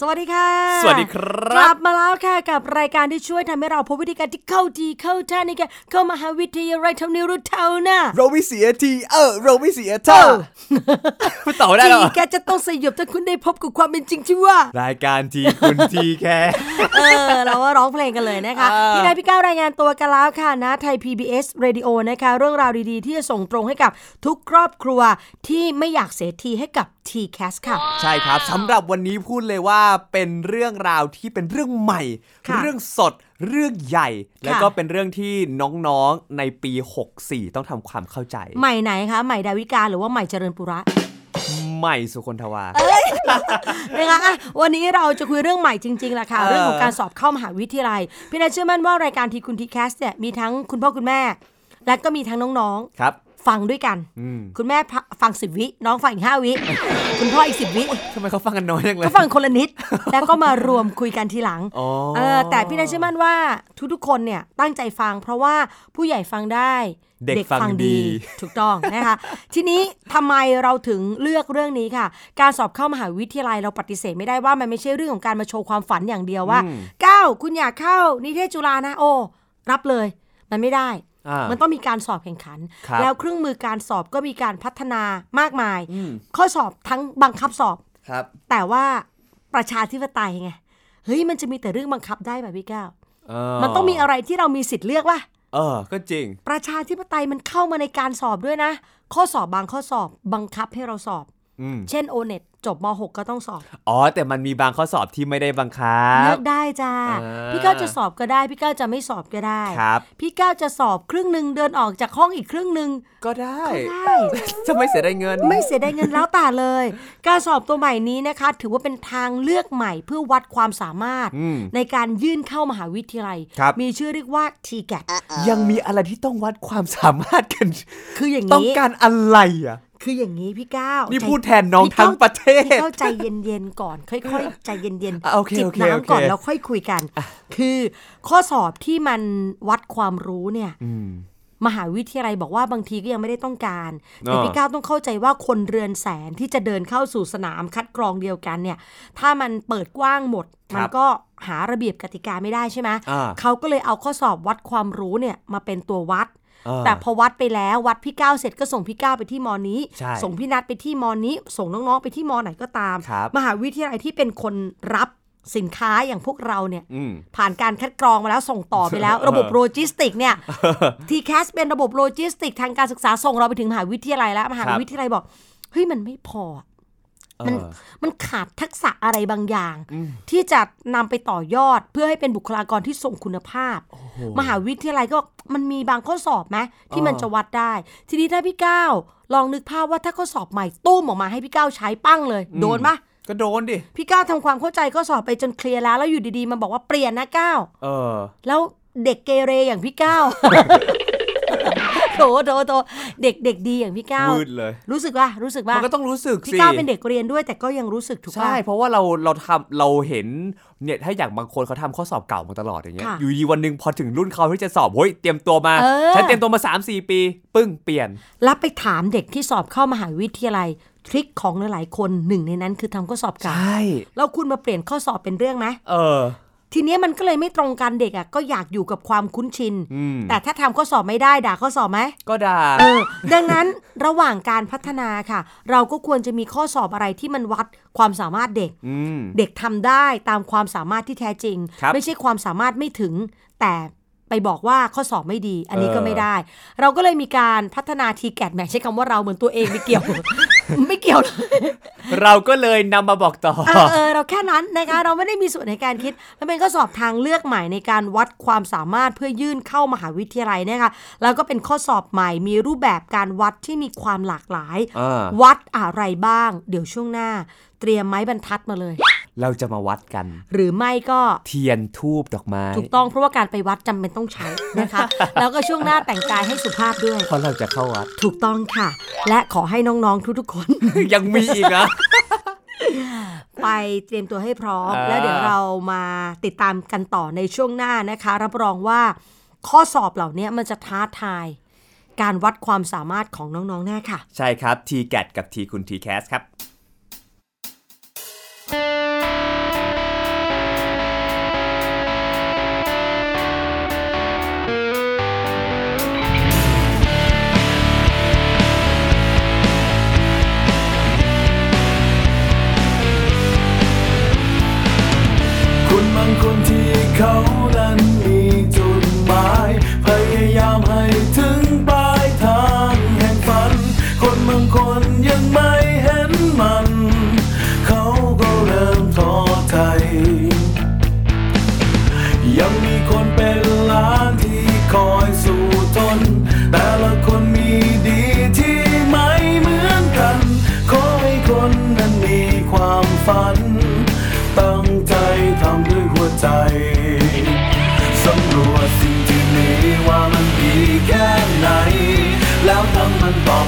สวัสดีค่ะ สวัสดีคกรัลับบมาแล้วค่ะกับรายการที่ช่วยทำให้เราพบวิธีการที่เข้าทีเข้าท่าในการเข้ามหาวิทยาลัยเท่านี้รู้เท่าน่ะเราไม่เสียทีเออเราไม่เสียท่าพูดต่อได้ทีเหรอแกจะต้องสยบถ้าคุณได้พบกับความเป็นจริงที่ว่า รายการทีคุณทีแค่เออเราก็ร้องเพลงกันเลยนะคะอ่าพี่นายพี่ก้าวรายงานตัวกันแล้วค่ะนะไทย PBS Radio นะคะ เรื่องราวดีๆ ที่จะส่งตรงให้กับทุกครอบครัวที่ไม่อยากเสียทีให้กับ TCAS ค่ะ ใช่ครับสำหรับวันนี้พูดเลยว่าเป็นเรื่องราวที่เป็นเรื่องใหม่ค่ะเรื่องสดเรื่องใหญ่ แล้วก็เป็นเรื่องที่น้องๆในปี 64 ต้องทำความเข้าใจ ใหม่ไหนคะ ใหม่ดาวิกาหรือว่าใหม่เจริญปุระใหม่สุคนทวานะคะอะวันนี้เราจะคุยเรื่องใหม่จริงๆแหละค่ะเออเรื่องของการสอบเข้ามหาวิทยาลัย พี่นายเชื่อมั่นว่ารายการทีคุณทีแคสเนี่ยมีทั้งคุณพ่อคุณแม่ และก็มีทั้งน้องครับๆ ฟังด้วยกันอืมคุณแม่ฟังสิบวิ น้องฟังอีกห้าวิ คุณพ่ออีกสิบวิทำไมเขาฟังกันน้อยจังเลยก็ฟังคนละนิด แล้วก็มารวมคุยกันทีหลังอ๋อเออแต่พี่นายเชื่อมั่นว่าทุกๆคนเนี่ยตั้งใจฟัง เพราะว่าผู้ใหญ่ฟังได้ เด็กฟังดี ถูกต้องนะคะ ทีนี้ทำไมเราถึงเลือกเรื่องนี้ค่ะ การสอบเข้ามหาวิทยาลัยเราปฏิเสธไม่ได้ว่ามันไม่ใช่เรื่องของการมาโชว์ความฝันอย่างเดียวว่าก้าวคุณอยากเข้านิเทศจุฬานะโอ้รับเลย มันไม่ได้อ่า มันต้องมีการสอบแข่งขันครับแล้วเครื่องมือการสอบก็มีการพัฒนามากมาย ข้อสอบทั้งบังคับสอบครับ แต่ว่าประชาธิปไตยไงเฮ้ยมันจะมีแต่เรื่องบังคับได้แบบพี่ก้าวเอมันต้องมีอะไรที่เรามีสิทธิ์เลือกว่าเออ ก็จริง ประชาธิปไตยมันเข้ามาในการสอบด้วยนะ ข้อสอบบางข้อสอบบังคับให้เราสอบอืม เช่น o n e t จบม .6 ก็ต้องสอบ อ๋อ แต่มันมีบางข้อสอบที่ไม่ได้บังคัเลืบอกได้จ้าอ่าพี่ก้าวจะสอบก็ได้ พี่ก้าวจะไม่สอบก็ได้ครับพี่ก้าวจะสอบครึ่งหนึ่งเดินออกจากห้องอีกครึ่งหนึ่งก็ได้ก็ได้จะไม่เสียดายเงิน ไม่เสียดายเงินแล้วแต่เลย การสอบตัวใหม่นี้นะคะ ถือว่าเป็นทางเลือกใหม่เพื่อวัดความสามารถอืมในการยื่นเข้ามหาวิทยาลัยครับมีชื่อเรียกว่า TGAT ยังมีอะไรที่ต้องวัดความสามารถกัน คืออย่างต้องนี้การอะไรอะ คืออย่างนี้พี่ก้าวนี่ใจพูดแทนน้องพี่ทั้งก้าวประเทศพี่ก้าวใจเย็นๆก่อน ค่อยๆ ใจเย็นอะโอเคจิบโอเคน้ำก่อนโอเคแล้วค่อยคุยกัน คือข้อสอบที่มันวัดความรู้เนี่ยอืมมหาวิทยาลัยบอกว่าบางทีก็ยังไม่ได้ต้องการ แต่อ่าพี่ก้าวต้องเข้าใจว่าคนเรือนแสนที่จะเดินเข้าสู่สนามคัดกรองเดียวกันเนี่ย ถ้ามันเปิดกว้างหมด มันก็หาระเบียบกติกาไม่ได้ใช่ไหมอ่าเขาก็เลยเอาข้อสอบวัดความรู้เนี่ยมาเป็นตัววัดอ่า แต่พอวัดไปแล้ววัดพี่ก้าวเสร็จก็ส่งพี่ก้าวไปที่มอนี้ใช่ส่งพี่นัดไปที่มอนี้ ส่งน้องๆไปที่มอไหนก็ตามครับมหาวิทยาลัยที่เป็นคนรับสินค้าอย่างพวกเราเนี่ยอืมผ่านการคัดกรองมาแล้วส่งต่อไปแล้ว ระบบโลจิสติกเนี่ย TCAS เป็นระบบโลจิสติกทางการศึกษาส่งเราไปถึงมหาวิทยาลัยแล้วมหาวิทยาลัยบอกเฮ้ยมันไม่พอ มันเออมันขาดทักษะอะไรบางอย่าง ที่จะนำไปต่อยอดเพื่อให้เป็นบุคลากรที่ทรงคุณภาพ มหาวิทยาลัยก็บอกมันมีบางข้อสอบไหมที่มันจะวัดได้ ทีนี้ถ้าพี่ก้าวลองนึกภาพว่าถ้าข้อสอบใหม่ตุ้มออกมาให้พี่ก้าวใช้ปั้งเลย โดนปะก็โดนดิ พี่ก้าวทำความเข้าใจข้อสอบไปจนเคลียร์แล้วแล้วอยู่ดีๆมันบอกว่าเปลี่ยนนะก้าวเออ แล้วเด็กเกเรอย่างพี่ก้าว โถโถโถเด็กเด็กดีอย่างพี่ก้าวมืดเลย รู้สึกว่ารู้สึกว่ามันก็ต้องรู้สึกพี่สิก้าวเป็นเด็กเรียนด้วย แต่ก็ยังรู้สึกถูกใช่ป่ะเพราะว่าเราเราทำเราเห็นเนี่ยถ้าอย่างบางคนเขาทำข้อสอบเก่ามาตลอดอย่างเงี้ยค่ะอยู่ดีวันหนึ่งพอถึงรุ่นเขาที่จะสอบเฮ้ยเตรียมตัวมาเออฉันเตรียมตัวมา3 4 ปี ปึ้งเปลี่ยนแล้วไปถามเด็กที่สอบเข้ามหาวิทยาลัยทริคของหลายๆคนหนึ่งในนั้นคือทำข้อสอบเก่าใช่แล้วคุณมาเปลี่ยนข้อสอบเป็นเรื่องไหมเออ ทีเนี้ยมันก็เลยไม่ตรงกันเด็กอะก็อยากอยู่กับความคุ้นชินอืมแต่ถ้าทำข้อสอบไม่ได้ด่าข้อสอบไหมก็ด่าเออดังนั้นระหว่างการพัฒนาค่ะ เราก็ควรจะมีข้อสอบอะไรที่มันวัดความสามารถเด็กอืมเด็กทำได้ตามความสามารถที่แท้จริงครับไม่ใช่ความสามารถไม่ถึง แต่ไปบอกว่าข้อสอบไม่ดี อันนี้เออก็ไม่ได้ เราก็เลยมีการพัฒนาทีแกดแหมใช้คำว่าเราเหมือนตัวเองไม่เกี่ยว ไม่เกี่ยวเลย เราก็เลยนำมาบอกต่อ เออเออเราแค่นั้นนะคะ เราไม่ได้มีส่วนในการคิดมันเป็นข้อสอบทางเลือกใหม่ในการวัดความสามารถเพื่อยื่นเข้ามหาวิทยาลัยเนะคะแล้วก็เป็นข้อสอบใหม่ มีรูปแบบการวัดที่มีความหลากหลายอ่าวัดอะไรบ้าง เดี๋ยวช่วงหน้า เตรียมไม้บรรทัดมาเลย เราจะมาวัดกัน หรือไม่ก็เทียนทูบดอกไม้ถูกต้องเพราะว่าการไปวัดจำเป็นต้องใช้นะคะ แล้วก็ช่วงหน้าแต่งกายให้สุภาพด้วยเพราะเราจะเข้าวัดถูกต้องค่ะ และขอให้น้องๆทุกๆคน ยังมีอีกนะไปเตรียมตัวให้พร้อมอ่าแล้วเดี๋ยวเรามาติดตามกันต่อในช่วงหน้านะคะ รับรองว่า ข้อสอบเหล่านี้มันจะท้าทาย การวัดความสามารถของน้องๆแน่ค่ะ ใช่ครับ t g a t กับ t คุณ t c a s ครับ คน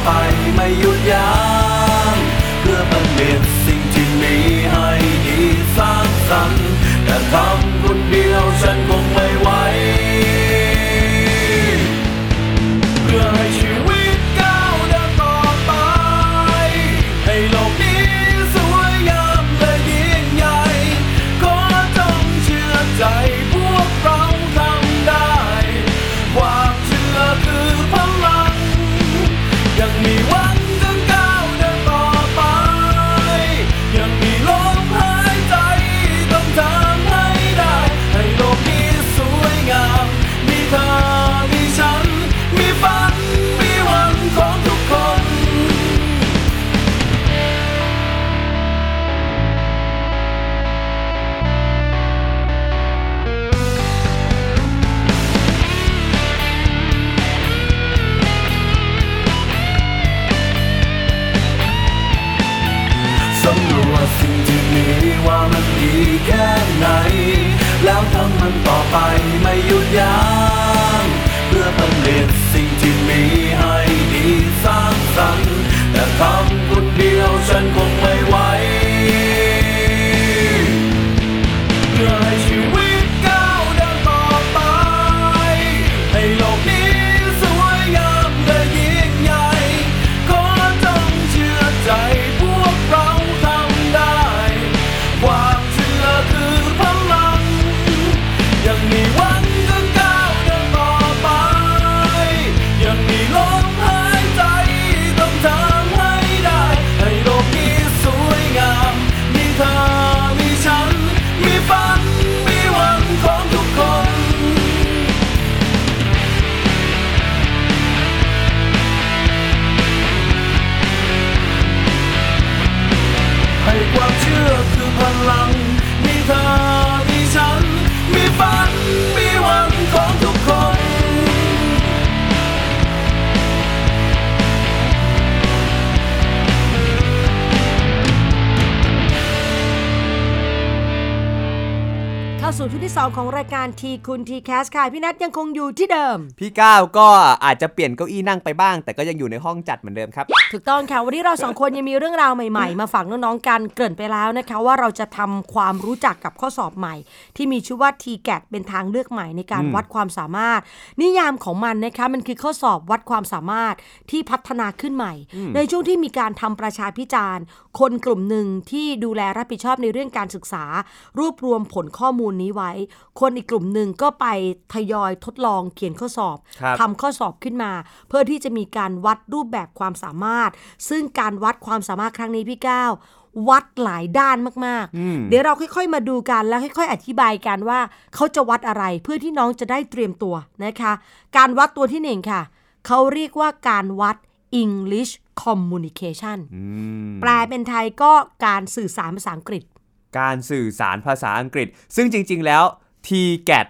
ไปไม่หยุดยั้งเพื่อผลิตสิ่งที่มีให้ดีสร้างสรรค์แต่ทำ พลังมีเธอาสู่ช่วงที่ 2 ของรายการทีคุณทีแคสค่ะพี่นัทยังคงอยู่ที่เดิม พี่ก้าวก็อาจจะเปลี่ยนเก้าอี้นั่งไปบ้าง แต่ก็ยังอยู่ในห้องจัดเหมือนเดิมครับ ถูกต้องค่ะ วันนี้เราสองคนยังมีเรื่องราวใหม่ๆ มาฝากน้องๆกันเกริ่นไปแล้วนะคะ ว่าเราจะทำความรู้จักกับข้อสอบใหม่ ที่มีชื่อว่า t g a t เป็นทางเลือกใหม่ในการวัดความสามารถ นิยามของมันนะคะมันคือข้อสอบวัดความสามารถที่พัฒนาขึ้นใหม่ ในช่วงที่มีการทำประชาพิจารณ์ คนกลุ่มหนึ่งที่ดูแลรับผิดชอบในเรื่องการศึกษารวบรวมผลข้อมูลนี้ไว้ คนอีกกลุ่มหนึ่งก็ไปทยอยทดลองเขียนข้อสอบครับทำข้อสอบขึ้นมา เพื่อที่จะมีการวัดรูปแบบความสามารถ ซึ่งการวัดความสามารถครั้งนี้พี่ก้าววัดหลายด้านมากๆ เดี๋ยวเราค่อยๆ มาดูกันแล้วค่อย ๆ อธิบายกันว่าเขาจะวัดอะไรเพื่อที่น้องจะได้เตรียมตัวนะคะ การวัดตัวที่หนึ่งค่ะ เขาเรียกว่าการวัด English Communication แปลเป็นไทยก็การสื่อสารภาษาอังกฤษ การสื่อสารภาษาอังกฤษ ซึ่งจริง ๆ แล้ว t g a t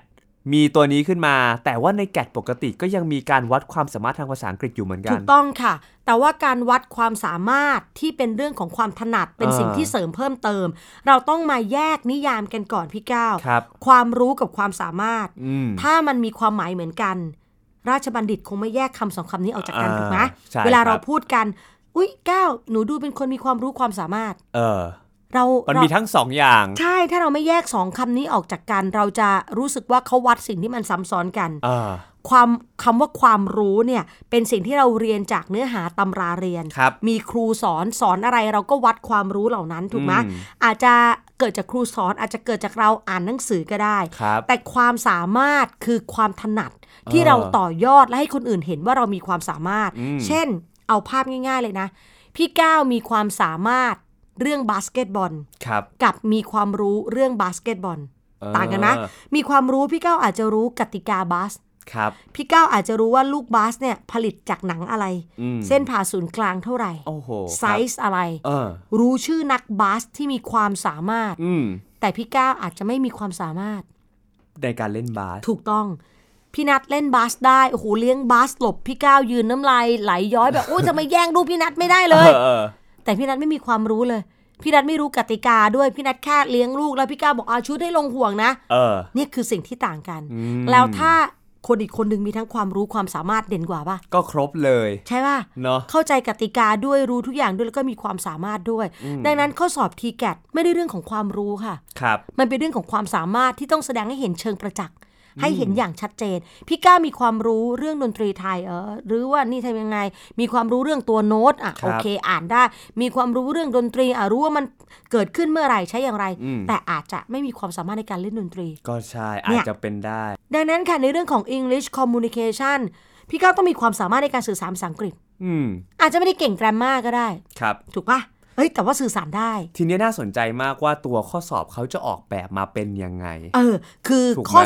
มีตัวนี้ขึ้นมา แต่ว่าในแกดปกติก็ยังมีการวัดความสามารถทางภาษาอังกฤษอยู่เหมือนกัถูนกต้องค่ะ แต่ว่าการวัดความสามารถที่เป็นเรื่องของความถนัดเป็นอ่าสิ่งที่เสริมเพิ่มเติม เราต้องมาแยกนิยามกันก่อนพี่ก้าวครับความรู้กับความสามารถอืมถ้ามันมีความหมายเหมือนกัน ราชบัณฑิตคงไม่แยกคำสองคำนี้ออกจากกันอ่าถูกไหมใช่เวลาครับเราพูดกัน อุ๊ยก้าวหนูดูเป็นคนมีความรู้ความสามารถ เออ เรามันเรามีทั้งสองอย่าง ใช่ถ้าเราไม่แยกสองคำนี้ออกจากกัน เราจะรู้สึกว่าเขาวัดสิ่งที่มันซ้ำซ้อนกันเออความคำว่าความรู้เนี่ยเป็นสิ่งที่เราเรียนจากเนื้อหาตำราเรียนครับมีครูสอนสอนอะไรเราก็วัดความรู้เหล่านั้นถูกไหมอืมอาจจะเกิดจากครูสอนอาจจะเกิดจากเราอ่านหนังสือก็ได้ครับแต่ความสามารถคือความถนัดที่เออเราต่อยอดและให้คนอื่นเห็นว่าเรามีความสามารถอืมเช่น เอาภาพง่าย ๆเลยนะ พี่ก้าวมีความสามารถ เรื่องบาสเกตบอลครับกับมีความรู้เรื่องบาสเกตบอลเออต่างกันนะมีความรู้พี่ก้าวอาจจะรู้กติกาบาสครับพี่ก้าวอาจจะรู้ว่าลูกบาสเนี่ยผลิตจากหนังอะไรอืมเส้นผ่าศูนย์กลางเท่าไหร่โอ้โหไซส์อะไรเออรู้ชื่อนักบาสที่มีความสามารถอืมแต่พี่ก้าวอาจจะไม่มีความสามารถ ในการเล่นบาส ถูกต้อง พี่นัทเล่นบาสได้ โอ้โหเลี้ยงบาสหลบพี่ก้าวยืนน้ำลายไหลย้อยแบบ โอ้ยจะมาแย่งลูกพี่นัทไม่ได้เลยเออ แต่พี่นัทไม่มีความรู้เลย พี่นัทไม่รู้กติกาด้วย พี่นัทแค่เลี้ยงลูกแล้วพี่ก้าวบอกอาชุดให้ลงห่วงนะเออนี่คือสิ่งที่ต่างกันอืมแล้วถ้าคนอีกคนหนึ่งมีทั้งความรู้ความสามารถเด่นกว่าป่ะ ก็ครบเลย ใช่ป่ะเนาะเข้าใจกติกาด้วยรู้ทุกอย่างด้วยแล้วก็มีความสามารถด้วย ดังนั้นข้อสอบ t ีแกไม่ได้เรื่องของความรู้ค่ะครับมันเป็นเรื่องของความสามารถที่ต้องแสดงให้เห็นเชิงประจักษ์ ให้เห็นอย่างชัดเจน พี่ก้ามีความรู้เรื่องดนตรีไทยเออหรือว่านี่ทำยังไง มีความรู้เรื่องตัวโน้ตอะครับโอเคอ่านได้ มีความรู้เรื่องดนตรีอะรู้ว่ามันเกิดขึ้นเมื่อไหร่ใช้อย่างไรอืมแต่อาจจะไม่มีความสามารถในการเล่นดนตรี ก็ใช่เนี่อาจยจะเป็นได้ ดังนั้นค่ะในเรื่องของ English communication พี่ก้าวต้องมีความสามารถในการสื่อสารภาษาอังกฤษอืมอาจจะไม่ได้เก่งแกรมมาก็ได้ ครับ ถูกปะเฮ้ยแต่ว่าสื่อสารได้ ทีนี้น่าสนใจมากว่าตัวข้อสอบเขาจะออกแบบมาเป็นยังไง เออ คือถูกไหมข้อ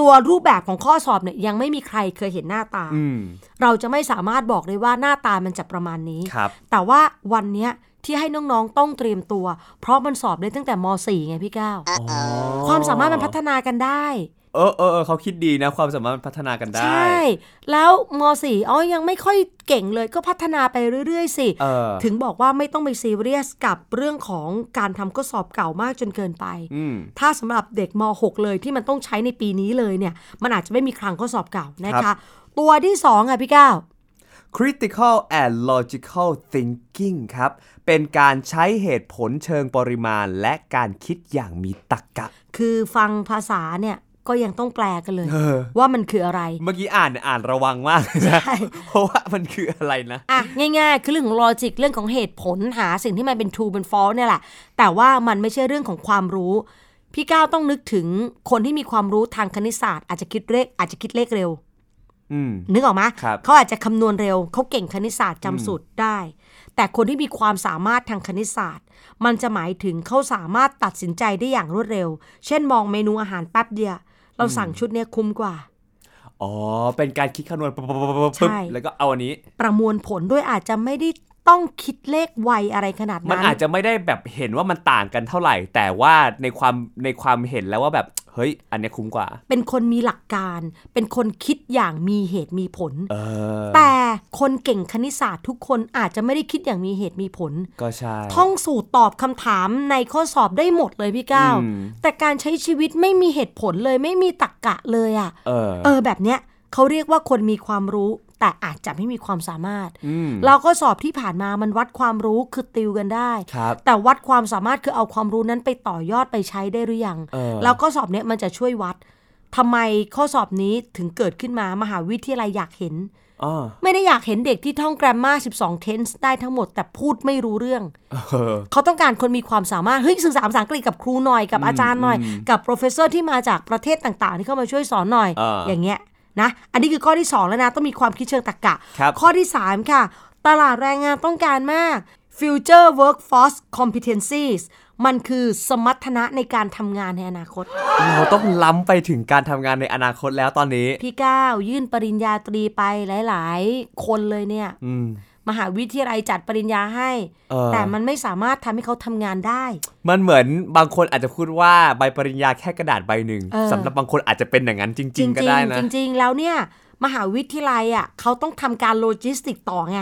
ตัวรูปแบบของข้อสอบเนี่ยยังไม่มีใครเคยเห็นหน้าตาอืมเราจะไม่สามารถบอกเลยว่าหน้าตามันจะประมาณนี้ครับแต่ว่าวันเนี้ยที่ให้น้องๆต้องเตรียมตัว เพราะมันสอบได้ตั้งแต่ม .4 ไงพี่ก้าวอ๋อความสามารถมันพัฒนากันได้ เออเออเออเขาคิดดีนะ ความสามารถมันพัฒนากันได้ ใช่ แล้วม .4 อ๋อยังไม่ค่อยเก่งเลยก็พัฒนาไปเรื่อย ๆ สิเออถึงบอกว่าไม่ต้องไปซีเรียสกับเรื่องของการทำข้อสอบเก่ามากจนเกินไปอืมถ้าสำหรับเด็กม .6 เลยที่มันต้องใช้ในปีนี้เลยเนี่ย มันอาจจะไม่มีคลังข้อสอบเก่านะครัคะบตัวที่สองอะพี่ก้าว critical and logical thinking ครับ เป็นการใช้เหตุผลเชิงปริมาณ และการคิดอย่างมีตรรกะ คือฟังภาษาเนี่ย ก็ยังต้องแปลกันเลยเออว่ามันคืออะไร เมื่อกี้อ่านอ่านระวังมากเลยนะใช่เพราะว่ามันคืออะไรนะอะง่ายๆ คือเรื่องของลอจิกเรื่องของเหตุผลหาสิ่งที่มันเป็น true เป็น false เนี่ยแหละ แต่ว่ามันไม่ใช่เรื่องของความรู้พี่ก้าวต้องนึกถึงคนที่มีความรู้ทางคณิตศาสตร์ อาจจะคิดเลขอาจจะคิดเลขเร็วอืมนึกออกไหมครับเขาอาจจะคำนวณเร็ว เขาเก่งคณิตศาสตร์จำสูตรได้ แต่คนที่มีความสามารถทางคณิตศาสตร์ มันจะหมายถึงเขาสามารถตัดสินใจได้อย่างรวดเร็ว เช่นมองเมนูอาหารแป๊บเดียว เราสั่งชุดเนี้ยคุ้มกว่า อ๋อ เป็นการคิดคำนวณปุ๊บปุ๊บปุ๊บปุ๊บใช่แล้วก็เอาอันนี้ ประมวลผลด้วยอาจจะไม่ได้ต้องคิดเลขไวอะไรขนาดมันนั้นอาจจะไม่ได้แบบเห็นว่ามันต่างกันเท่าไหร่ แต่ว่าในความในความเห็นแล้วว่าแบบ เฮ้ย อันเนี้ยคุ้มกว่า เป็นคนมีหลักการ เป็นคนคิดอย่างมีเหตุมีผลเออแต่คนเก่งคณิตศาสตร์ทุกคนอาจจะไม่ได้คิดอย่างมีเหตุมีผล ก็ใช่ ท่องสูตรตอบคำถามในข้อสอบได้หมดเลยพี่ก้าวอืมแต่การใช้ชีวิตไม่มีเหตุผลเลยไม่มีตรรกกะเลยอะ่ะ เออเออแบบเนี้ย เขาเรียกว่าคนมีความรู้ แต่อาจจะไม่มีความสามารถอืมเราก็สอบที่ผ่านมามันวัดความรู้คือติวกันได้ครับแต่วัดความสามารถคือเอาความรู้นั้นไปต่อยอดไปใช้ได้หรือยังเออแล้วก็สอบเนี้ยมันจะช่วยวัดทำไมข้อสอบนี้ถึงเกิดขึ้นมามหาวิทยาลัยอยากเห็นอ๋อไม่ได้อยากเห็นเด็กที่ท่องแกรมมา12 tense ได้ทั้งหมด แต่พูดไม่รู้เรื่องเออเขาต้องการคนมีความสามารถ เฮ้ยสื่อสารภาษาอังกฤษกับครูหน่อยกับอาจารย์หน่อย กับ professor ที่มาจากประเทศต่างๆ ที่เข้ามาช่วยสอนหน่อยอ่าอย่างเงี้ย นะ อันนี้คือข้อที่ 2 แล้วนะ ต้องมีความคิดเชิงตรรกะครับข้อที่ 3 ค่ะ ตลาดแรงงานต้องการมาก future workforce competencies มันคือสมรรถนะในการทำงานในอนาคต เราต้องล้ำไปถึงการทำงานในอนาคตแล้วตอนนี้ พี่ก้าวยื่นปริญญาตรีไปหลาย ๆ คนเลยเนี่ยอื มมหาวิทยาลัยจัดปริญญาให้เออแต่มันไม่สามารถทำให้เขาทำงานได้ มันเหมือนบางคนอาจจะพูดว่าใบปริญญาแค่กระดาษใบหนึ่งเออสำหรับบางคนอาจจะเป็นอย่างนั้นจจริริงงๆ ก็ได้นะๆจริง ๆ แล้วเนี่ยมหาวิทยาลัยอะเขาต้องทำการโลจิสติกต่อไง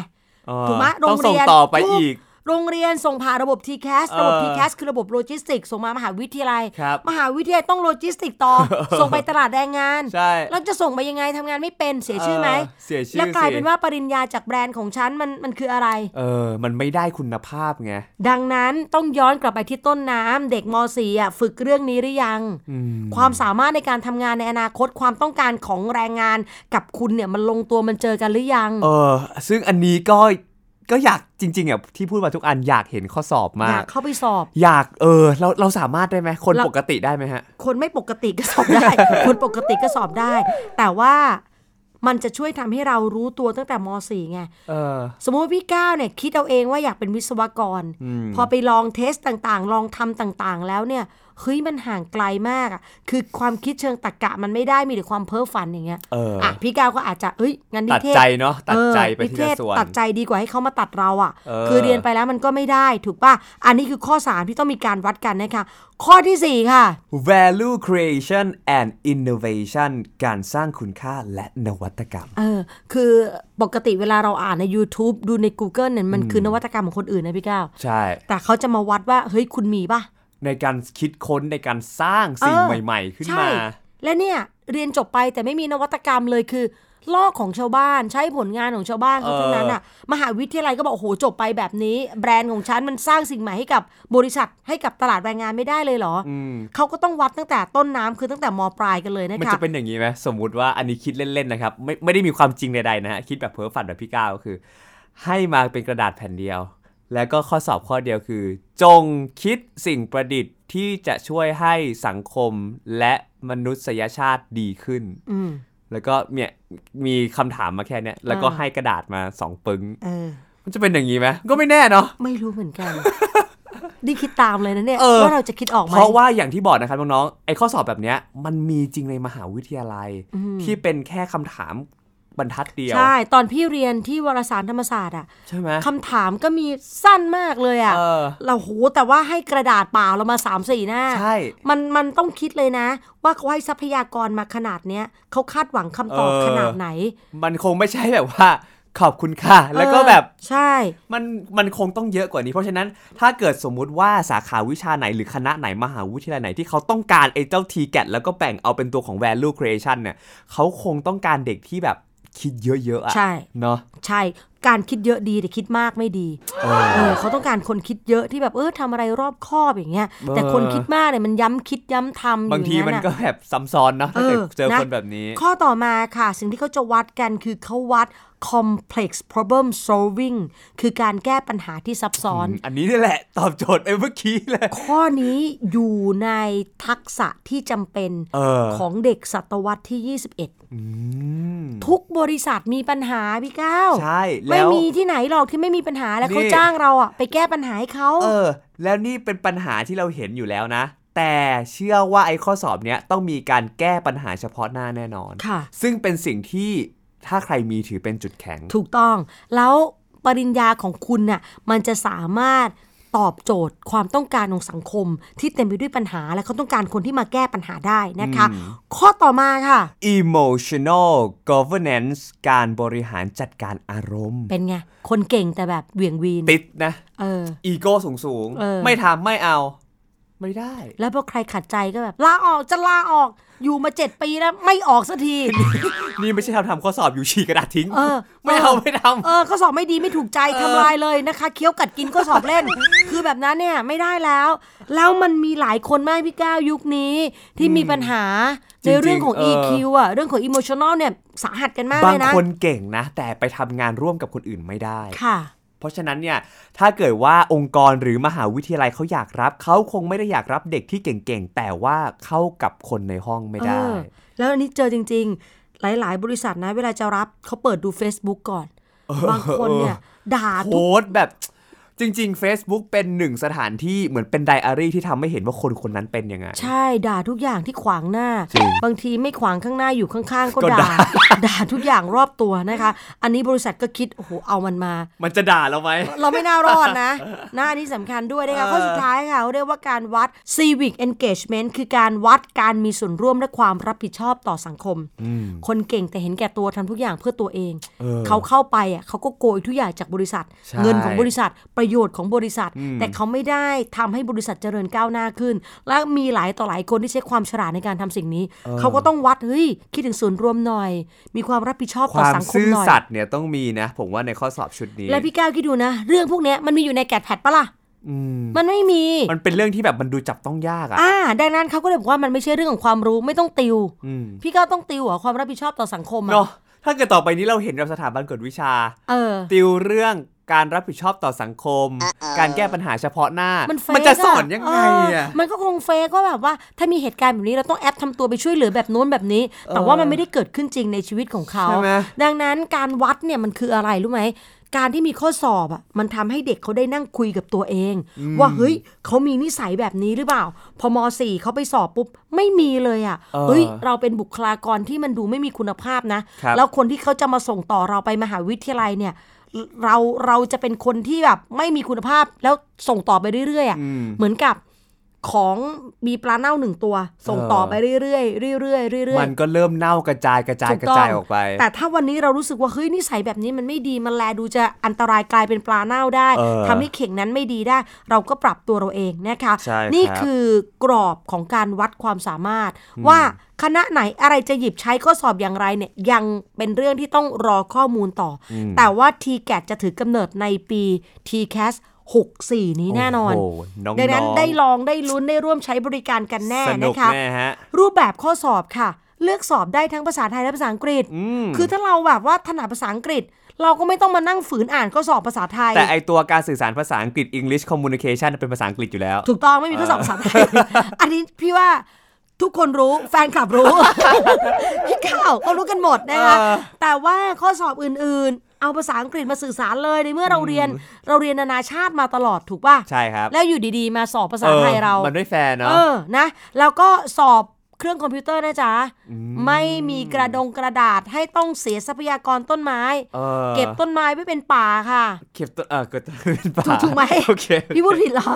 เออถูกไหมโรงเรียนต้องส่งต่อไปถูกอีก โรงเรียนส่งผ่านระบบ TCAS ระบบเออ TCAS คือระบบโลจิสติกส่งมามหาวิทยาลัยครับมหาวิทยาลัยต้องโลจิสติกต่อ ส่งไปตลาดแรงงานใช่แล้วจะส่งไปยังไงทำงานไม่เป็นเสียชื่อไหมเเสียชื่อแล้วกลายสิเป็นว่าปริญญาจากแบรนด์ของฉันมันมันคืออะไร เออ มันไม่ได้คุณภาพไงดังนั้นต้องย้อนกลับไปที่ต้นน้ำเด็กม .4 อะฝึกเรื่องนี้หรือยังอืมความสามารถในการทำงานในอนาคตความต้องการของแรงงานกับคุณเนี่ยมันลงตัวมันเจอกันหรือยัง เออ ซึ่งอันนี้ก็ ก็อยากจริงๆอะที่พูดมาทุกอันอยากเห็นข้อสอบอมายากก เข้าไปสอบ อยากเออเราเราสามารถได้ไหมคนเรา ปกติได้ไหมฮะ คนไม่ปกติก็สอบได้ คนปกติก็สอบได้ แต่ว่ามันจะช่วยทำให้เรารู้ตัวตั้งแต่ม .4 ไง เออ สมมุติว่าพี่ก้าวเนี่ยคิดเอาเองว่าอยากเป็นวิศวกรอืมพอไปลองเทสต่างๆ ลองทำต่างๆ แล้วเนี่ย เฮ้ยมันห่างไกลมากอะคือความคิดเชิงตรรกะมันไม่ได้มีแต่ความเพ้อฝันอย่างเงี้ยเอออะพี่ก้าวก็อาจจะเอ้ยงั้นนิตัดเทศใจเนาะตัดใจไปเออนิทีเทละศส่วนตัดใจดีกว่าให้เขามาตัดเราอะเออคือเรียนไปแล้วมันก็ไม่ได้ถูกป่ะอันนี้คือข้อสามที่ต้องมีการวัดกันนะคะข้อที่สี่ค่ะ value creation and innovation การสร้างคุณค่าและนวัตกรรม เออ คือปกติเวลาเราอ่านใน YouTube ดูใน Google เนี่ยมันคือนวัตกรรมของคนอื่นนะพี่ก้าว ใช่ แต่เขาจะมาวัดว่า เฮ้ย คุณมีป่ะ ในการคิดค้นในการสร้างสิ่งเออใหม่ ๆ ขึ้นใช่มา และเนี่ยเรียนจบไปแต่ไม่มีนวัตกรรมเลยคือลอกของชาวบ้านใช้ผลงานของชาวบ้านเขาเออทั้งนั้นอะมหาวิทยาลัยก็บอกโอ้โหจบไปแบบนี้ แบรนด์ของฉันมันสร้างสิ่งใหม่ให้กับบริษัทให้กับตลาดแรงงานไม่ได้เลยเหรอออืมเขาก็ต้องวัดตั้งแต่ต้นน้ำคือตั้งแต่มปลายกันเลยนะมันคะจะเป็นอย่างนี้ไหมสมมุติว่าอันนี้คิดเล่นๆนะครับไม่ไม่ได้มีความจริงใดๆนะฮะคิดแบบเพ้อฝันแบบพี่ก้าวก็คือ ให้มาเป็นกระดาษแผ่นเดียว แล้วก็ข้อสอบข้อเดียวคือ จงคิดสิ่งประดิษฐ์ที่จะช่วยให้สังคมและมนุษยชาติดีขึ้น อืม แล้วก็เนี่ยมีคำถามมาแค่เนี้ยแล้วก็อ่าให้กระดาษมาสองปึ้งเออ มันจะเป็นอย่างนี้ไหมก็ไม่แน่เนาะ ไม่รู้เหมือนกัน นี่คิดตามเลยนะเนี่ยเออ ว่าเราจะคิดออกไหม เพราะว่าอย่างที่บอกนะครับน้องๆไอ้ข้อสอบแบบเนี้ยมันมีจริงในมหาวิทยาลัย ที่เป็นแค่คำถาม บรรทัดเดียว ใช่ ตอนพี่เรียนที่วารสารธรรมศาสตร์อะใช่ไหมคำถามก็มีสั้นมากเลยอะเออเราโหแต่ว่าให้กระดาษเปล่าเรามาสามสี่หน้าใช่มันมันต้องคิดเลยนะ ว่าเขาให้ทรัพยากรมาขนาดเนี้ยเขาคาดหวังคำตอบเออขนาดไหน มันคงไม่ใช่แบบว่าขอบคุณค่ะ แล้วก็เออแบบใช่ มันมันคงต้องเยอะกว่านี้ เพราะฉะนั้นถ้าเกิดสมมุติว่าสาขาวิชาไหนหรือคณะไหนมหาวิทยาลัยไหนที่เขาต้องการไอ้เจ้า t g a t แล้วก็แบ่งเอาเป็นตัวของ value creation เนี่ยเขาคงต้องการเด็กที่แบบ คิดเยอะๆอะใช่เนาะใช่ การคิดเยอะดีแต่คิดมากไม่ดีเออเออเขาต้องการคนคิดเยอะที่แบบเออทำอะไรรอบคอบอย่างเงี้ย แต่คนคิดมากเนี่ยมันย้ำคิดย้ำทำอยู่บางทีอย่มันอะก็แบบซ้ำซ้อนเนาะถ้าเกิดเออเจอนะคนแบบนี้ ข้อต่อมาค่ะ สิ่งที่เขาจะวัดกันคือเขาวัด complex problem solving คือการแก้ปัญหาที่ซับซ้อน อันนี้นี่แหละ ตอบโจทย์ไปเมื่อกี้เลย ข้อนี้อยู่ในทักษะที่จำเป็นเออของเด็กศตวรรษที่ 21อืมทุกบริษัทมีปัญหาพี่ก้าว ใช่ไม่แล้วมีที่ไหนหรอกที่ไม่มีปัญหาแล้วนี่เขาจ้างเราอะไปแก้ปัญหาให้เขาเออ แล้วนี่เป็นปัญหาที่เราเห็นอยู่แล้วนะ แต่เชื่อว่าไอ้ข้อสอบเนี้ยต้องมีการแก้ปัญหาเฉพาะหน้าแน่นอนค่ะ ซึ่งเป็นสิ่งที่ถ้าใครมีถือเป็นจุดแข็ง ถูกต้องแล้วปริญญาของคุณน่ะมันจะสามารถ ตอบโจทย์ความต้องการของสังคม ที่เต็มไปด้วยปัญหา และเขาต้องการคนที่มาแก้ปัญหาได้นะคะ ข้อต่อมาค่ะ emotional governance การบริหารจัดการอารมณ์ เป็นไง คนเก่งแต่แบบเหวี่ยงวีนติดนะเอออีโก้สูงสูงๆเออไม่ทำไม่เอา ไม่ได้ แล้วพอใครขัดใจก็แบบลาออกจะลาออกอยู่มาเจ็ดปีแล้วไม่ออกสักที นี่ไม่ใช่ทำทำข้อสอบอยู่ฉีกกระดาษทิ้ง เออ ไม่เอาไม่ทำเออข้อสอบไม่ดีไม่ถูกใจทำลายเลยนะคะ เคี้ยวกัดกินก็สอบเล่น คือแบบนั้นเนี่ยไม่ได้แล้ว แล้วมันมีหลายคนมากพี่ก้าวยุคนี้ที่มีปัญหาจริในงๆเรื่องของเออ EQ อะเรื่องของ emotional เนี่ยสาหัสกันมากบาเลงยนะคนเก่งนะ แต่ไปทำงานร่วมกับคนอื่นไม่ได้ค่ะ เพราะฉะนั้นเนี่ยถ้าเกิดว่าองค์กรหรือมหาวิทยาลัยเขาอยากรับ เขาคงไม่ได้อยากรับเด็กที่เก่งๆ แต่ว่าเข้ากับคนในห้องไม่ได้เออแล้วอันนี้เจอจริง ๆ หลาย ๆ บริษัทนะเวลาจะรับเขาเปิดดู Facebook ก่อน บางคนเนี่ยด่าโพทุกสต์แบบ จริง ๆ Facebook เป็นหนึ่งสถานที่เหมือนเป็นไดอารี่ที่ทำให้เห็นว่าคนคนนั้นเป็นยังไง ใช่ด่าทุกอย่างที่ขวางหน้าจริงบางทีไม่ขวางข้างหน้าอยู่ข้างๆ ก็ก็ด่าด่า ด่าทุกอย่างรอบตัวนะคะ อันนี้บริษัทก็คิด โอ้โห เอามันมา มันจะด่าเราไหม เราไม่น่ารอดนะนะอันนี้สำคัญด้วยนะคะเออข้อสุดท้ายค่ะเขาเรียกว่าการวัด civic engagement คือการวัดการมีส่วนร่วมและความรับผิดชอบต่อสังคม คนเก่งแต่เห็นแก่ตัวทำทุกอย่างเพื่อตัวเองเออเขาเข้าไปอะเขาก็โกยทุกอย่างจากบริษัทใช่เงินของบริษัทประโยชน์ของบริษัท แต่เขาไม่ได้ทำให้บริษัทเจริญก้าวหน้าขึ้น และมีหลายต่อหลายคนที่ใช้ความฉลาดในการทำสิ่งนี้ เขาก็ต้องวัดเฮ้ยคิดถึงส่วนรวมหน่อย มีความรับผิดชอบคต่อวามสังคมซื่อหน่อยสัตย์เนี่ยต้องมีนะ ผมว่าในข้อสอบชุดนี้ และพี่ก้าวคิดดูนะ เรื่องพวกเนี้ยมันมีอยู่ในแกดแพดปะล่ะอืมมันไม่มี มันเป็นเรื่องที่แบบมันดูจับต้องยากอะอ่า ดังนั้นเขาก็เลยบอกว่ามันไม่ใช่เรื่องของความรู้ไม่ต้องติวอืมพี่ก้าวต้องติวเหรอความรับผิดชอบต่อสังคมอะเนาะถ้าเกิดต่อไปนี้เราเห็นกับสถาบันกวดวิชา เออ ติวเรื่อง การรับผิดชอบต่อสังคม การแก้ปัญหาเฉพาะหน้า มันเฟมันจะสอนยังไงเอะมันก็คงเฟกว่าแบบว่า ถ้ามีเหตุการณ์แบบนี้เราต้องแอปทำตัวไปช่วยเหลือแบบโน้นแบบนี้ แต่ว่ามันไม่ได้เกิดขึ้นจริงในชีวิตของเขาใช่ไหมดังนั้นการวัดเนี่ยมันคืออะไรรู้ไหมการที่มีข้อสอบอะมันทำให้เด็กเขาได้นั่งคุยกับตัวเอง ว่าเฮ้ยเขามีนิสัยแบบนี้หรือเปล่า พอมสี่เขาไปสอบปุ๊บไม่มีเลยอะเออเฮ้ยเราเป็นบุคลากรที่มันดูไม่มีคุณภาพนะครับแล้วคนที่เขาจะมาส่งต่อเราไปมหาวิทยาลัยเนี่ย เราเราจะเป็นคนที่แบบไม่มีคุณภาพแล้วส่งต่อไปเรื่อยๆอะอืมเหมือนกับ ของมีปลาเน่าหนึ่งตัว ส่งต่อไปเรื่อยๆเรื่อยๆเรื่อยๆมันก็เริ่มเน่ากระจายกระจายถูกระต้งจายออกไป แต่ถ้าวันนี้เรารู้สึกว่าเฮ้ยนิสัยแบบนี้มันไม่ดีมันแลดูจะอันตรายกลายเป็นปลาเน่าได้เออทำให้เข่งนั้นไม่ดีได้ เราก็ปรับตัวเราเองนะคะใช่ครับนี่คือกรอบของการวัดความสามารถ ว่าคณะไหนอะไรจะหยิบใช้ข้อสอบอย่างไรเนี่ยยังเป็นเรื่องที่ต้องรอข้อมูลต่ออแต่ว่า t c a t จะถือกำเนิดในปี TCAS 64 นี้แน่นอนโโหน้องๆดังนั้นได้ลองได้ลุ้นได้ร่วมใช้บริการกันแน่สนุกนะคะแน่ฮะรูปแบบข้อสอบค่ะ เลือกสอบได้ทั้งภาษาไทยและภาษาอังกฤษอืมคือถ้าเราแบบว่าถนัดภาษาอังกฤษเราก็ไม่ต้องมานั่งฝืนอ่านข้อสอบภาษาไทย แต่ไอตัวการสื่อสารภาษาอังกฤษ English Communication เป็นภาษาอังกฤษอยู่แล้ว ถูกต้องไม่มีข้อสอบภาษาไทย อันนี้พี่ว่าทุกคนรู้แฟนคลับรู้พี่ข่าวก็รู้กันหมดนะคะเออแต่ว่าข้อสอบอื่นๆ เอาภาษาอังกฤษมาสื่อสารเลยในเมื่อเราเรียนเราเรียนนานาชาติมาตลอดถูกป่ะใช่ครับ แล้วอยู่ดีๆ มาสอบภาษาไทยเรา มันไม่แฟร์เนาะเออนะแล้วก็สอบ เครื่องคอมพิวเตอร์นะจ๊ะ ไม่มีกระดงกระดาษให้ต้องเสียทรัพยากรต้นไม้เออเก็บต้นไม้ไว้เป็นป่าค่ะ เก็บต้นเออเก็บต้นเป็นป่าถูกถูกไหมโอเคพี่พูดผิดเหรอ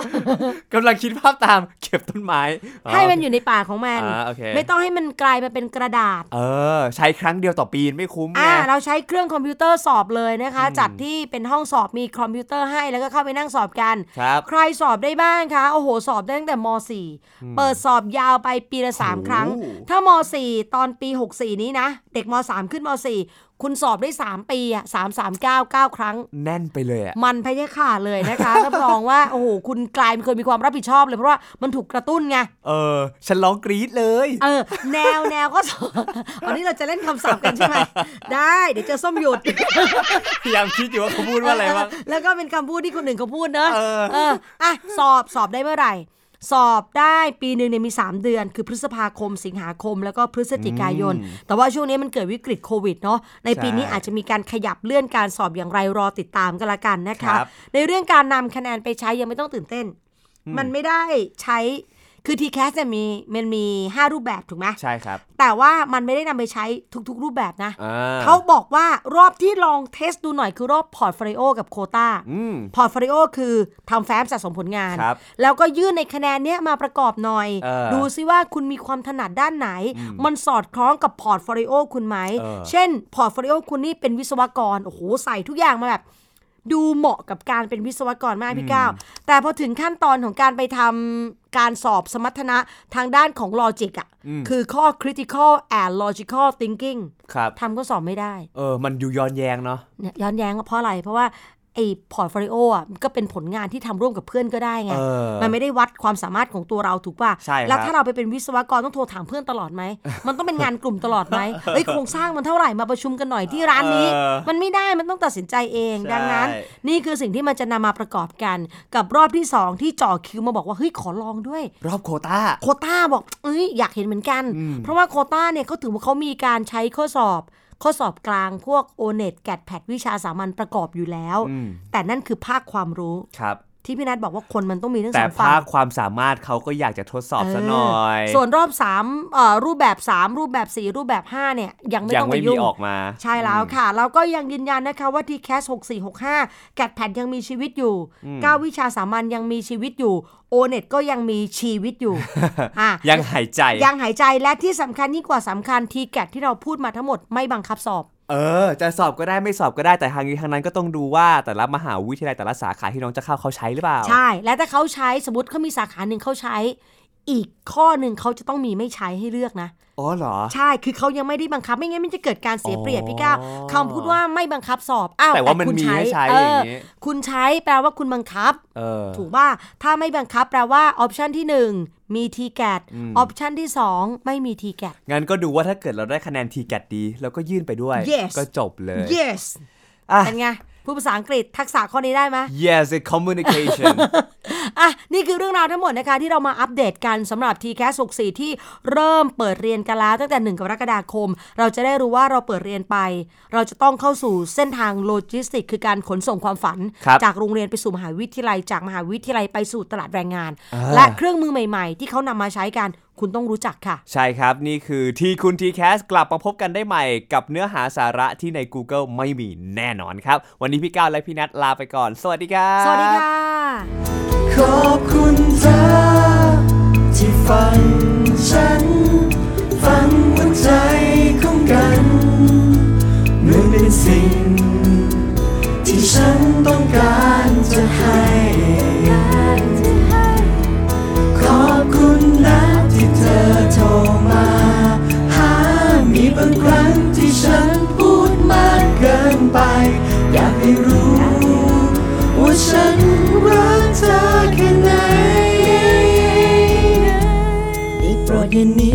กำลังคิดภาพตาม เก็บต้นไม้อ๋อให้มันอยู่ในป่าของมันอ่าโอเคไม่ต้องให้มันกลายมาเป็นกระดาษ เออ ใช้ครั้งเดียวต่อปีไม่คุ้มไงอ่าเราใช้เครื่องคอมพิวเตอร์สอบเลยนะคะ จัดที่เป็นห้องสอบมีคอมพิวเตอร์ให้แล้วก็เข้าไปนั่งสอบกันครับใครสอบได้บ้างคะโอ้โหสอบได้ตั้งแต่ม .4 เปิดสอบยาวไปปีละ3ครั้งโอ้ถ้าม .4 ตอนปี 64 นี้นะ เด็กม .3 ขึ้นม .4 คุณสอบได้ 3 ปีอะ3 3 9 9ครั้ง แน่นไปเลยอะ มันพะยะขาเลยนะคะ รับรองว่า โอ้โห คุณกลายเป็นคนมีความรับผิดชอบเลย เพราะว่ามันถูกกระตุ้นไง เออ ฉันร้องกรี๊ดเลย เออ แนวแนวก็สอบวันนี้เราจะเล่นคำศัพท์กันใช่ไหม ได้ เดี๋ยวเจะส้มหยุดพยายามคิดอยู่ว่าเขาพูดว่าอะไรบ้างแล้วก็เป็นคำพูดที่คนอื่นเขาพูดเนอะเออเอออะสอบสอบได้เมื่อไหร่ สอบได้ปีหนึ่งเนี่ยมี 3 เดือน คือพฤษภาคม สิงหาคม แล้วก็พฤศจิกายน แต่ว่าช่วงนี้มันเกิดวิกฤตโควิดเนาะในปีนี้ใช่อาจจะมีการขยับเลื่อนการสอบอย่างไรรอติดตามกันละกันนะคะครับในเรื่องการนำคะแนนไปใช้ยังไม่ต้องตื่นเต้น มันไม่ได้ใช้ คือ TCAS เนี่ยมีมันมี 5 รูปแบบถูกไหมใช่ครับ แต่ว่ามันไม่ได้นำไปใช้ทุกๆ รูปแบบนะอ่าเขาบอกว่ารอบที่ลอง test ดูหน่อยคือรอบพอร์ต o l ลิโอกับโคตาอืมพอร์ต o l ลิโอคือทำแฟ้มสะสมผลงานครับแล้วก็ยื่นในคะแนนเนี้ยมาประกอบหน่อยเออดูซิว่าคุณมีความถนัดด้านไหน มันสอดคล้องกับพอร์ต o l ลิโอคุณไหมเออเช่นพอร์ต o l ลิโอคุณนี่เป็นวิศวกรโอ้โหใส่ทุกอย่างมาแบบ ดูเหมาะกับการเป็นวิศวกรมากพี่ก้าวแต่พอถึงขั้นตอนของการไปทำการสอบสมรรถนะทางด้านของ logic อะคือข้อ critical and logical thinking ครับทำก็สอบไม่ได้ เออ มันอยู่ย้อนแย้งเนาะเนี่ยย้อนแย้งเพราะอะไร เพราะว่า ไอ้ portfolio อะมันก็เป็นผลงานที่ทำร่วมกับเพื่อนก็ได้ไงเออมันไม่ได้วัดความสามารถของตัวเราถูกป่ะใช่ครับแล้วถ้าเราไปเป็นวิศวกรต้องโทรถามเพื่อนตลอดไหม มันต้องเป็นงานกลุ่มตลอดไหมเฮ้ยโครงสร้างมันเท่าไหร่มาประชุมกันหน่อยที่ร้านนี้เออมันไม่ได้มันต้องตัดสินใจเองใช่ดังนั้น นี่คือสิ่งที่มันจะนำมาประกอบกัน กับรอบที่สองที่จ่อคิวมาบอกว่าเฮ้ยขอลองด้วย รอบโควต้าโควต้าบอกเอ้ยอยากเห็นเหมือนกัน เพราะว่าโควต้าเนี่ยเขาถือว่าเขามีการใช้ข้อสอบ ข้อสอบกลางพวกโอเน็ตแกดแพดวิชาสามัญประกอบอยู่แล้วอืมแต่นั่นคือภาคความรู้ครับ ที่พี่นัทบอกว่าคนมันต้องมีทั้งสแต่องฝั่ภางคความสามารถเขาก็อยากจะทดสอบซะหน่อยเส่วนรอบ3เอ่อรูปแบบ 3 รูปแบบ 4 รูปแบบ 5 เนี่ย ยังไม่ยัต้องไปไม่มียุ่งออกมา ใช่แล้วค่ะแล้วก็ยังยืนยันนะคะว่าที่แคส6465 แกดแพดยังมีชีวิตอยู่ 9 วิชาสามัญยังมีชีวิตอยู่โอเน็ตก็ยังมีชีวิตอยู่อะยังหายใจยังหายใจและที่สำคัญยิ่งกว่าสำคัญทีแกดที่เราพูดมาทั้งหมดไม่บังคับสอบ เออ จะสอบก็ได้ไม่สอบก็ได้แต่ทางนี้ทางนั้นก็ต้องดูว่าแต่ละมหาวิทยาลัยแต่ละสาขาที่น้องจะเข้าเขาใช้หรือเปล่า ใช่ และถ้าเขาใช้สมมติเขามีสาขาหนึ่งเขาใช้ อีกข้อหนึ่งเขาจะต้องมีไม่ใช้ให้เลือกนะอ๋อเหรอ ใช่คือเขายังไม่ได้บังคับไม่งั้นมันจะเกิดการเสียเปรียบอ๋อพี่ก้าวคำพูดว่าไม่บังคับสอบอ้าวแต่ว่ามันคุณมีให้ใช้เออย่างนี้คุณใช้แปลว่าคุณบังคับเออถูกป่ะถ้าไม่บังคับแปลว่าออปชันที่1 มี t c a t ออปชันที่ 2 ไม่มี t c a t งั้นก็ดูว่าถ้าเกิดเราได้คะแนน TGAT ดี เราก็ยื่นไปด้วย Yes ก็จบเลย yes อะเป็นไง พูดภาษาอังกฤษทักษะข้อนี้ได้ไหม yes it's communication อะนี่คือเรื่องราวทั้งหมดนะคะ ที่เรามาอัปเดตกันสำหรับ t c a s 64 ที่เริ่มเปิดเรียนกันแล้วตั้งแต่ 1 กรกฎาคม เราจะได้รู้ว่าเราเปิดเรียนไป เราจะต้องเข้าสู่เส้นทางโลจิสติก คือการขนส่งความฝันครับจากโรงเรียนไปสู่มหาวิทยาลัยจากมหาวิทยาลัยไปสู่ตลาดแรงงานอ่าและเครื่องมือใหม่ ๆ ที่เขานำมาใช้กัน คุณต้องรู้จักค่ะ ใช่ครับนี่คือที่คุณ TCAS กลับมาพบกันได้ใหม่ กับเนื้อหาสาระที่ใน Google ไม่มีแน่นอนครับ วันนี้พี่ก้าวและพี่นัทลาไปก่อน สวัสดีครับ สวัสดีค่ะ ขอบคุณเธอที่ฟังฉัน ฟังหัวใจของกันเหมือนเป็นสิ่ง ที่ฉันต้องการจะให้ อโทรมา หา มีบางครั้งที่ฉันพูดมากเกินไป อยากให้รู้ ว่าฉันรักเธอแค่ไหนได้โปรดอย่าหนี